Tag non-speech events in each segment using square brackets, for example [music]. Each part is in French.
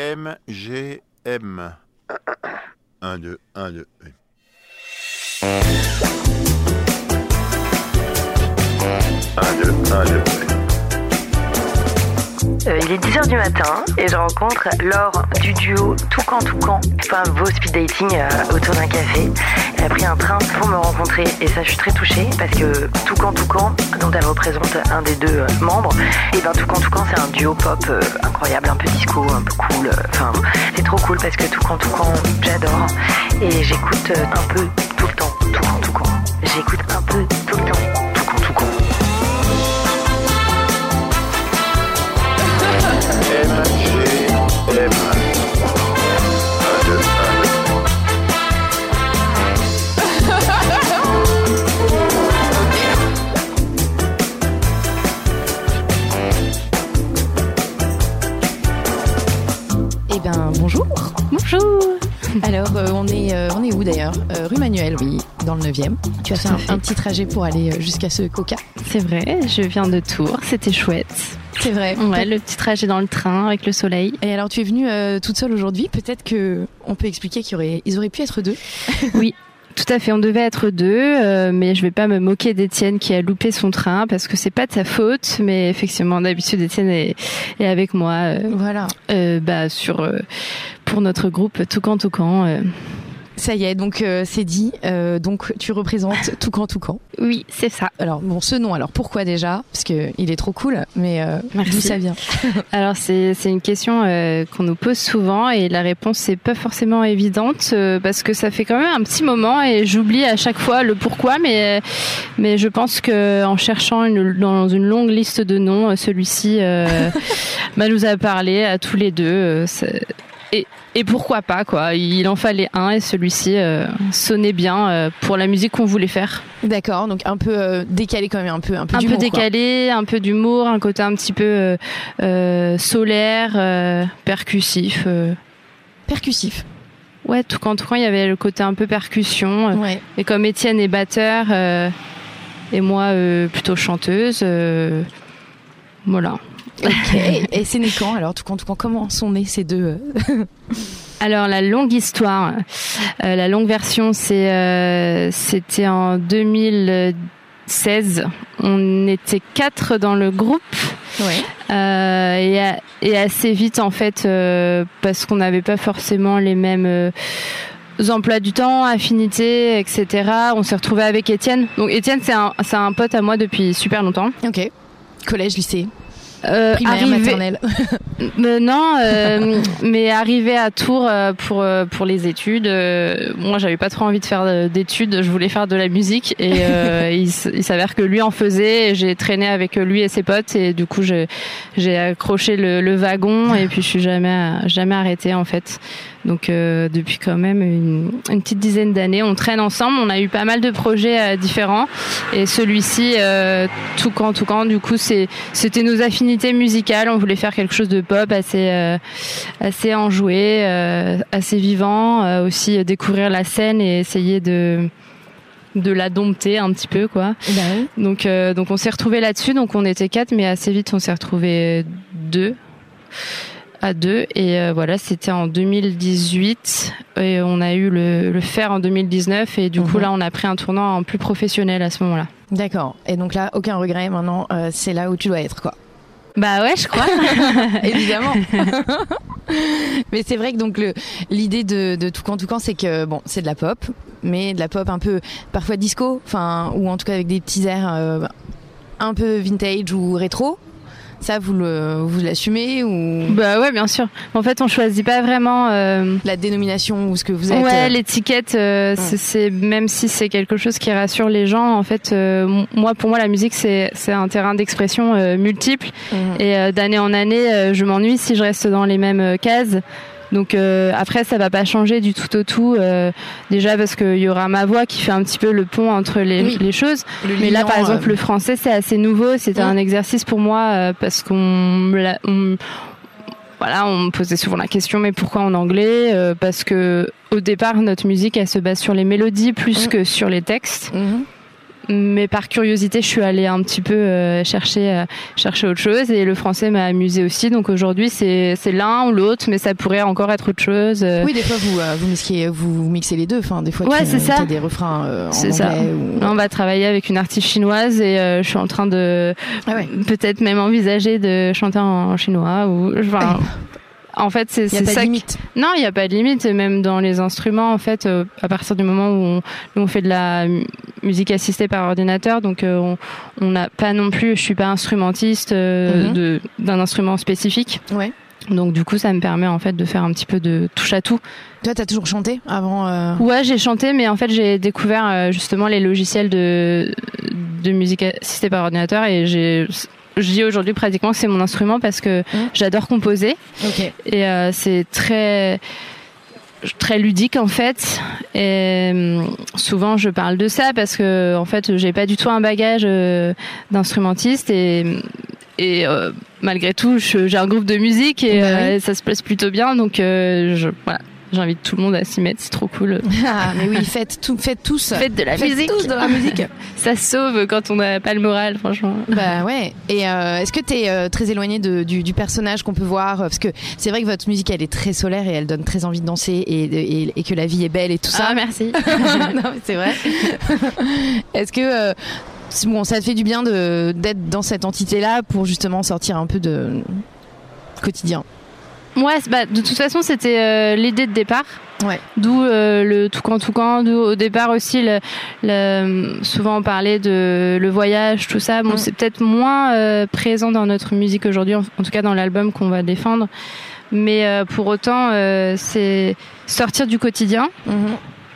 M, G, M. 1, 2, 1, 2. 1, 2, 1, 2. Euh, il est 10h du matin et je rencontre Laure du duo Toucan Toucan. C'est un beau speed dating euh, autour d'un café. Elle a pris un train pour me rencontrer et ça je suis très touchée parce que Toucan Toucan, dont elle représente un des deux euh, membres, et ben Toucan Toucan c'est un duo pop euh, incroyable, un peu disco, un peu cool. euh, Enfin c'est trop cool parce que Toucan Toucan j'adore et j'écoute un peu tout le temps Toucan Toucan. J'écoute un peu tout le temps on est euh, on est où d'ailleurs Euh, Rue Manuel, oui, dans le 9e. Tu as fait un, fait. un petit trajet pour aller euh, jusqu'à ce Coca. C'est vrai, je viens de Tours, c'était chouette. C'est vrai. Ouais, le petit trajet dans le train avec le soleil. Et alors tu es venue euh, toute seule aujourd'hui. Peut-être que on peut expliquer qu'ils auraient ils auraient pu être deux. [laughs] Tout à fait, on devait être deux, euh, mais je vais pas me moquer d'Étienne qui a loupé son train parce que c'est pas de sa faute, mais effectivement d'habitude Étienne est, est avec moi euh, Voilà. euh, bah, sur euh, pour notre groupe Toucan Toucan. Euh. Ça y est, donc euh, c'est dit. Euh, donc tu représentes Toucan Toucan. Oui, c'est ça. Alors bon, ce nom. Alors pourquoi déjà? Parce que il est trop cool. Mais euh, d'où ça vient? [laughs] Alors c'est c'est une question euh, qu'on nous pose souvent et la réponse c'est pas forcément évidente euh, parce que ça fait quand même un petit moment et j'oublie à chaque fois le pourquoi mais mais je pense que en cherchant une, dans une longue liste de noms euh, celui-ci euh, [laughs] bah, nous a parlé à tous les deux euh, et pourquoi pas quoi il en fallait un et celui-ci euh, sonnait bien euh, pour la musique qu'on voulait faire D'accord. Donc un peu euh, décalé quand même, un peu un peu un peu quoi. décalé, un peu d'humour, un côté un petit peu euh, euh, solaire, euh, percussif. euh. Percussif. Ouais, tout quand tout quand il y avait le côté un peu percussion. Ouais. Et comme Étienne est batteur euh, et moi euh, plutôt chanteuse, euh, voilà. Ok. Et c'est né quand alors Toucan Toucan Comment sont nés ces deux euh, [laughs] Alors la longue histoire, euh, la longue version, c'est euh, c'était en 2016. On était quatre dans le groupe. Ouais. Euh, et, a- et assez vite en fait parce qu'on n'avait pas forcément les mêmes emplois du temps, affinités, etc. On s'est retrouvé avec Étienne. Donc Étienne c'est un, c'est un pote à moi depuis super longtemps. Ok. Collège, lycée, Euh, primaire, maternelle. [laughs] Euh, non, euh, mais arrivé à Tours euh, pour pour les études, moi j'avais pas trop envie de faire d'études, je voulais faire de la musique et [laughs] il, s'avère que lui en faisait. J'ai traîné avec lui et ses potes et du coup j'ai accroché le, le wagon et puis je suis jamais jamais arrêtée en fait. Donc depuis quand même une, une petite dizaine d'années, on traîne ensemble. On a eu pas mal de projets différents et celui-ci, tout quand tout quand, du coup c'est c'était nos affinités musicales. On voulait faire quelque chose de pop assez euh, assez enjoué, euh, assez vivant, euh, aussi découvrir la scène et essayer de de la dompter un petit peu quoi. Bah oui. Donc donc on s'est retrouvés là-dessus. Donc on était quatre, mais assez vite on s'est retrouvés deux à deux et euh, voilà c'était en 2018 et on a eu le, le faire en 2019 et du coup Mhm. là on a pris un tournant en plus professionnel à ce moment-là. D'accord. Et donc là, aucun regret. Maintenant, euh, c'est là où tu dois être, quoi. Bah ouais je crois. [laughs] Évidemment. [laughs] mais c'est vrai que donc l'idée de, de Toucan Toucan, c'est que bon, c'est de la pop, mais de la pop un peu parfois disco, enfin ou en tout cas avec des petits airs euh, un peu vintage ou rétro. Ça, vous le vous l'assumez ou? Bah ouais bien sûr. En fait on choisit pas vraiment. euh, la dénomination ou ce que vous êtes Ouais, euh, l'étiquette, euh, c'est- c'est même si c'est quelque chose qui rassure les gens. En fait, euh, moi, pour moi, la musique c'est c'est un terrain d'expression euh, multiple mhm. et euh, d'année en année, euh, je m'ennuie si je reste dans les mêmes cases. Donc euh, après, ça va pas changer du tout au tout. euh, déjà parce qu'il y aura ma voix qui fait un petit peu le pont entre les, Oui. les choses. Le Mais là, par exemple, euh, le français, c'est assez nouveau. C'était un exercice pour moi parce qu'on voilà, on me posait souvent la question, mais pourquoi en anglais Parce que au départ, notre musique, elle se base sur les mélodies plus Mm. que sur les textes. mhm. Mais par curiosité, je suis allée un petit peu euh, chercher, euh, chercher autre chose et le français m'a amusé aussi. Donc aujourd'hui, c'est c'est l'un ou l'autre, mais ça pourrait encore être autre chose. euh. Oui, des fois vous euh, vous mixez, vous mixez les deux. Enfin, des fois Ouais, tu as des refrains en C'est anglais ça. ou- Là, on va travailler avec une artiste chinoise et je suis en train de Ah ouais. peut-être même envisager de chanter en chinois ou enfin. [laughs] En fait, c'est pas ça de qui- limite. Non, il n'y a pas de limite. Et même dans les instruments, en fait, euh, à partir du moment où on, nous, on fait de la mu- musique assistée par ordinateur, donc euh, on- n'a pas non plus, je suis pas instrumentiste euh, Mhm. d'un instrument spécifique. Ouais. Donc du coup, ça me permet en fait de faire un petit peu de touche à tout. Toi, t'as toujours chanté avant. euh, Ouais, j'ai chanté, mais en fait, j'ai découvert euh, justement les logiciels de de musique assistée par ordinateur et j'ai je dis aujourd'hui pratiquement que c'est mon instrument parce que Mhm. j'adore composer. Et euh, c'est très très ludique en fait. Et hum, souvent je parle de ça parce que en fait j'ai pas du tout un bagage euh, d'instrumentiste. Et et euh, malgré tout j'ai un groupe de musique et Bah euh, ça se place plutôt bien. Donc je voilà j'invite tout le monde à s'y mettre c'est trop cool [laughs] Ah, mais oui, faites tout, faites tous. faites de la Faites musique tous de la musique. [laughs] ça sauve quand on n'a pas le moral franchement Bah ouais. Et euh, est-ce que t'es euh, très éloigné de, du, du personnage qu'on peut voir? Parce que c'est vrai que votre musique, elle est très solaire et elle donne très envie de danser et, et, et que la vie est belle et tout ça. ah merci [laughs] non, mais c'est vrai. est-ce que euh, bon, ça te fait du bien d'être dans cette entité-là pour justement sortir un peu de quotidien? Ouais, bah, de toute façon, c'était euh, l'idée de départ. Ouais. D'où euh, le toucan toucan, d'où au départ aussi le, le- souvent on parlait de le voyage, tout ça. Bon, Mm. c'est peut-être moins euh, présent dans notre musique aujourd'hui, en, en tout cas dans l'album qu'on va défendre. Mais euh, pour autant, c'est sortir du quotidien,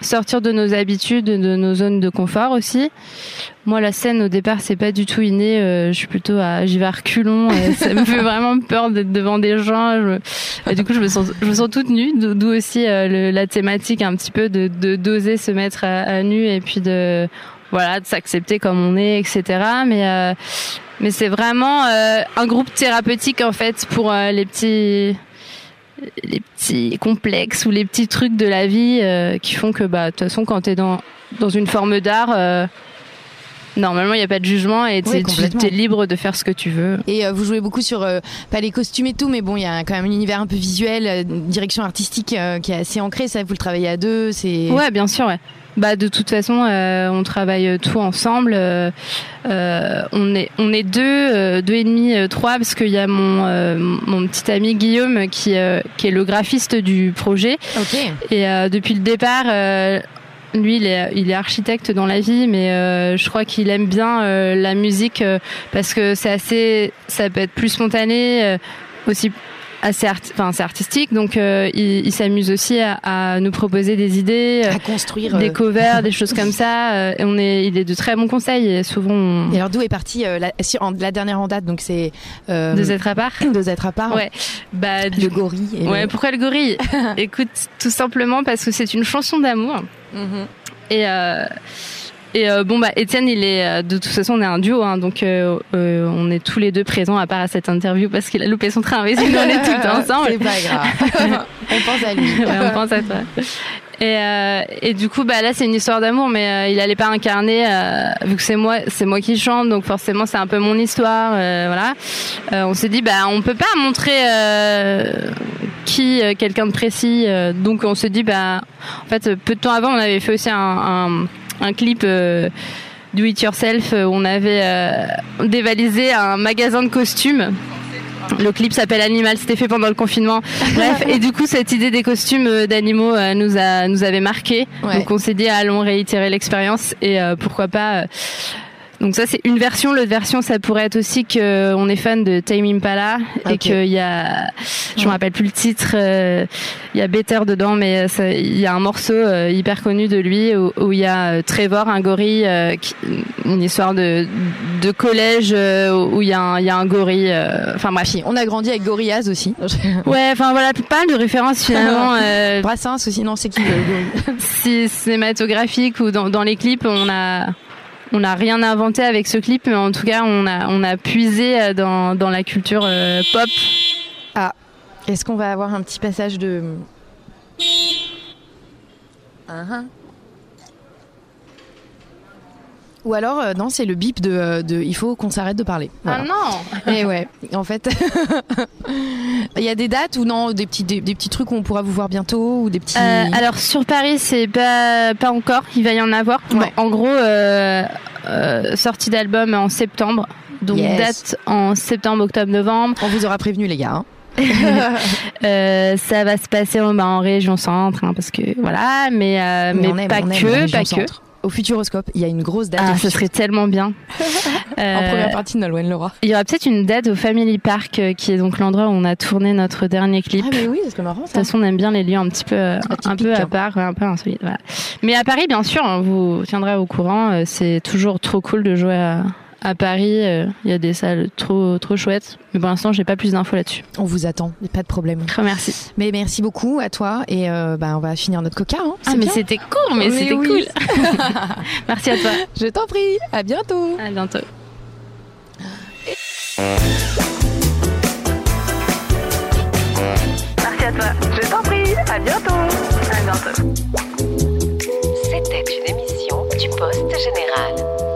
sortir de nos habitudes, de nos zones de confort aussi. Moi, la scène au départ, c'est pas du tout inné. euh, je suis plutôt à, j'y vais à reculons. et ça me fait vraiment peur d'être devant des gens. Je me- du coup, je me sens, je me sens toute nue. d'o- D'où aussi euh, la thématique un petit peu de de- d'oser se mettre à, à nu et puis de voilà de s'accepter comme on est, etc. Mais euh, mais c'est vraiment euh, un groupe thérapeutique en fait pour euh, les petits les petits complexes ou les petits trucs de la vie euh, qui font que bah de toute façon quand t'es dans dans une forme d'art euh, normalement il n'y a pas de jugement et Oui, tu es libre de faire ce que tu veux Et euh, vous jouez beaucoup sur pas les costumes et tout, mais bon, il y a quand même un univers un peu visuel, une direction artistique qui est assez ancrée. Ça, vous le travaillez à deux. C'est ouais bien sûr ouais bah de toute façon euh, on travaille tout ensemble euh, euh, on est on est deux euh, deux et demi euh, trois parce qu'il y a mon euh, mon petit ami Guillaume qui euh, qui est le graphiste du projet Ok. Et euh, depuis le départ, euh, lui, il est, il est architecte dans la vie, mais euh, je crois qu'il aime bien euh, la musique euh, parce que c'est assez, ça peut être plus spontané, euh, aussi assez, art, c'est artistique. Donc, euh, il, il s'amuse aussi à, à nous proposer des idées, euh, À construire. des euh, covers, [laughs] des choses comme ça. euh, et on est, il est de très bons conseils et souvent on, Et alors d'où est partie euh, la, si- en- la dernière en date Donc c'est euh, de être à part. [clears throat] deux êtres à part. Ouais. Bah, Le gorille. Et Ouais, le- pourquoi le gorille? [laughs] Écoute, tout simplement parce que c'est une chanson d'amour. Mhm. Et, euh, et euh, bon, bah, Étienne, il est, euh, de toute façon, on est un duo, hein, donc euh, euh, on est tous les deux présents à part à cette interview parce qu'il a loupé son train, mais sinon on est temps [laughs] ensemble. C'est pas grave. [laughs] On pense à lui. Ouais, on pense à toi. Et, euh, et du coup, bah là, c'est une histoire d'amour, mais euh, il allait pas incarner, euh, vu que c'est moi, c'est moi qui chante, donc forcément, c'est un peu mon histoire, euh, voilà. Euh, on s'est dit, bah, on peut pas montrer euh, qui euh, quelqu'un de précis, euh, donc on s'est dit, bah, en fait, peu de temps avant, on avait fait aussi un, un, un clip. Euh, Do It Yourself, euh, où on avait euh, dévalisé un magasin de costumes. Le clip s'appelle Animal, c'était fait pendant le confinement. [laughs] Bref, et du coup, cette idée des costumes euh, d'animaux euh, nous a nous avait marqué. Ouais. Donc on s'est dit allons réitérer l'expérience et euh, pourquoi pas. Euh, donc ça c'est une version. L'autre version ça pourrait être aussi que on est fan de Tame Impala et Ok. qu'il y a, je me Ouais. rappelle plus le titre. euh, Il y a Better dedans, mais euh, il y a un morceau euh, hyper connu de lui où, où il y a euh, Trevor, un gorille, euh, qui- une histoire de de collège euh, où il y a un, il y a un gorille. euh, Enfin bref. On a grandi avec Gorillaz aussi. [laughs] Ouais, enfin voilà, pas de références finalement. euh, Brassens aussi, non, c'est qui le gorille? Si- cinématographiques ou dans, dans les clips, on a on n'a rien inventé avec ce clip, mais en tout cas, on a on a puisé euh, dans la culture euh, pop. Est-ce qu'on va avoir un petit passage de. Ah, ah. Ou alors, euh, non, c'est le bip de, euh, de il faut qu'on s'arrête de parler. Voilà. Ah non [laughs] Et ouais, en fait, [laughs] il y a des dates ou non, des petits, des, des petits trucs où on pourra vous voir bientôt ou des petits. Euh, alors sur Paris, c'est pas pas encore. Il va y en avoir. Ouais. En gros, euh, euh, sortie d'album en septembre. Donc Yes. date en septembre, octobre, novembre. On vous aura prévenu, les gars. hein. [laughs] Euh, ça va se passer en, bah, en région centre, hein, parce que voilà, mais euh, mais, on aime, pas on aime la que, pas que. centre. Au Futuroscope, il y a une grosse date. Ah, ça Futur- serait tellement bien. [laughs] en Euh, première partie de Nolwenn Laura. Il y aura peut-être une date au Family Park, euh, qui est donc l'endroit où on a tourné notre dernier clip. Ah, mais oui, c'est marrant De toute ça. façon, on aime bien les lieux un petit peu, euh, un peu à hein. part, ouais, un peu insolites. Voilà. Mais à Paris, bien sûr, hein, vous tiendrez au courant. C'est toujours trop cool de jouer à, à Paris. euh, Il y a des salles trop, trop chouettes. Mais pour l'instant, j'ai pas plus d'infos là-dessus. On vous attend, pas de problème. Merci. Mais merci beaucoup à toi et euh, bah, on va finir notre coca. Hein. Ah, mais c'était cool, mais, Mais c'était oui. cool. [laughs] merci à toi. Je t'en prie, à bientôt. À bientôt. Merci à toi. Je t'en prie. À bientôt. À bientôt. C'était une émission du Poste Général.